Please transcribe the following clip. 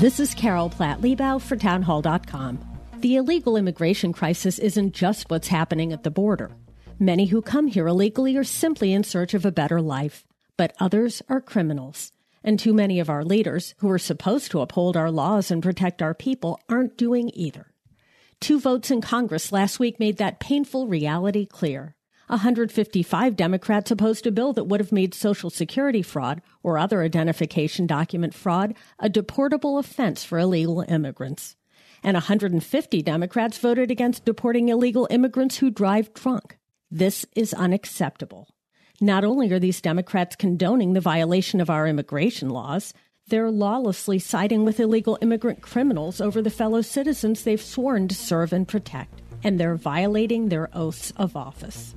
This is Carol Platt Liebau for Townhall.com. The illegal immigration crisis isn't just what's happening at the border. Many who come here illegally are simply in search of a better life, but others are criminals. And too many of our leaders, who are supposed to uphold our laws and protect our people, aren't doing either. Two votes in Congress last week made that painful reality clear. 155 Democrats opposed a bill that would have made Social Security fraud or other identification document fraud a deportable offense for illegal immigrants. And 150 Democrats voted against deporting illegal immigrants who drive drunk. This is unacceptable. Not only are these Democrats condoning the violation of our immigration laws, they're lawlessly siding with illegal immigrant criminals over the fellow citizens they've sworn to serve and protect. And they're violating their oaths of office.